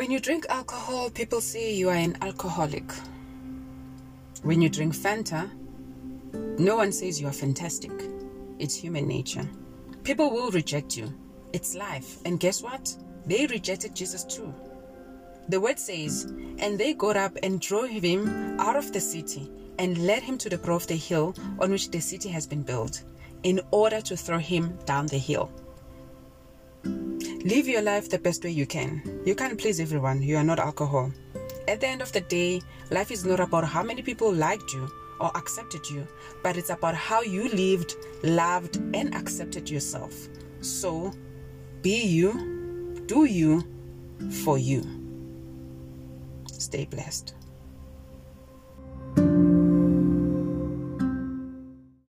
When you drink alcohol, people say you are an alcoholic. When you drink Fanta, no one says you are fantastic. It's human nature. People will reject you. It's life. And guess what? They rejected Jesus too. The word says, And they got up and drove him out of the city and led him to the brow of the hill on which the city has been built, in order to throw him down the hill. Live your life the best way you can. You can't please everyone. You are not alcohol. At the end of the day, life is not about how many people liked you or accepted you, but it's about how you lived, loved, and accepted yourself. So, be you, do you, for you. Stay blessed.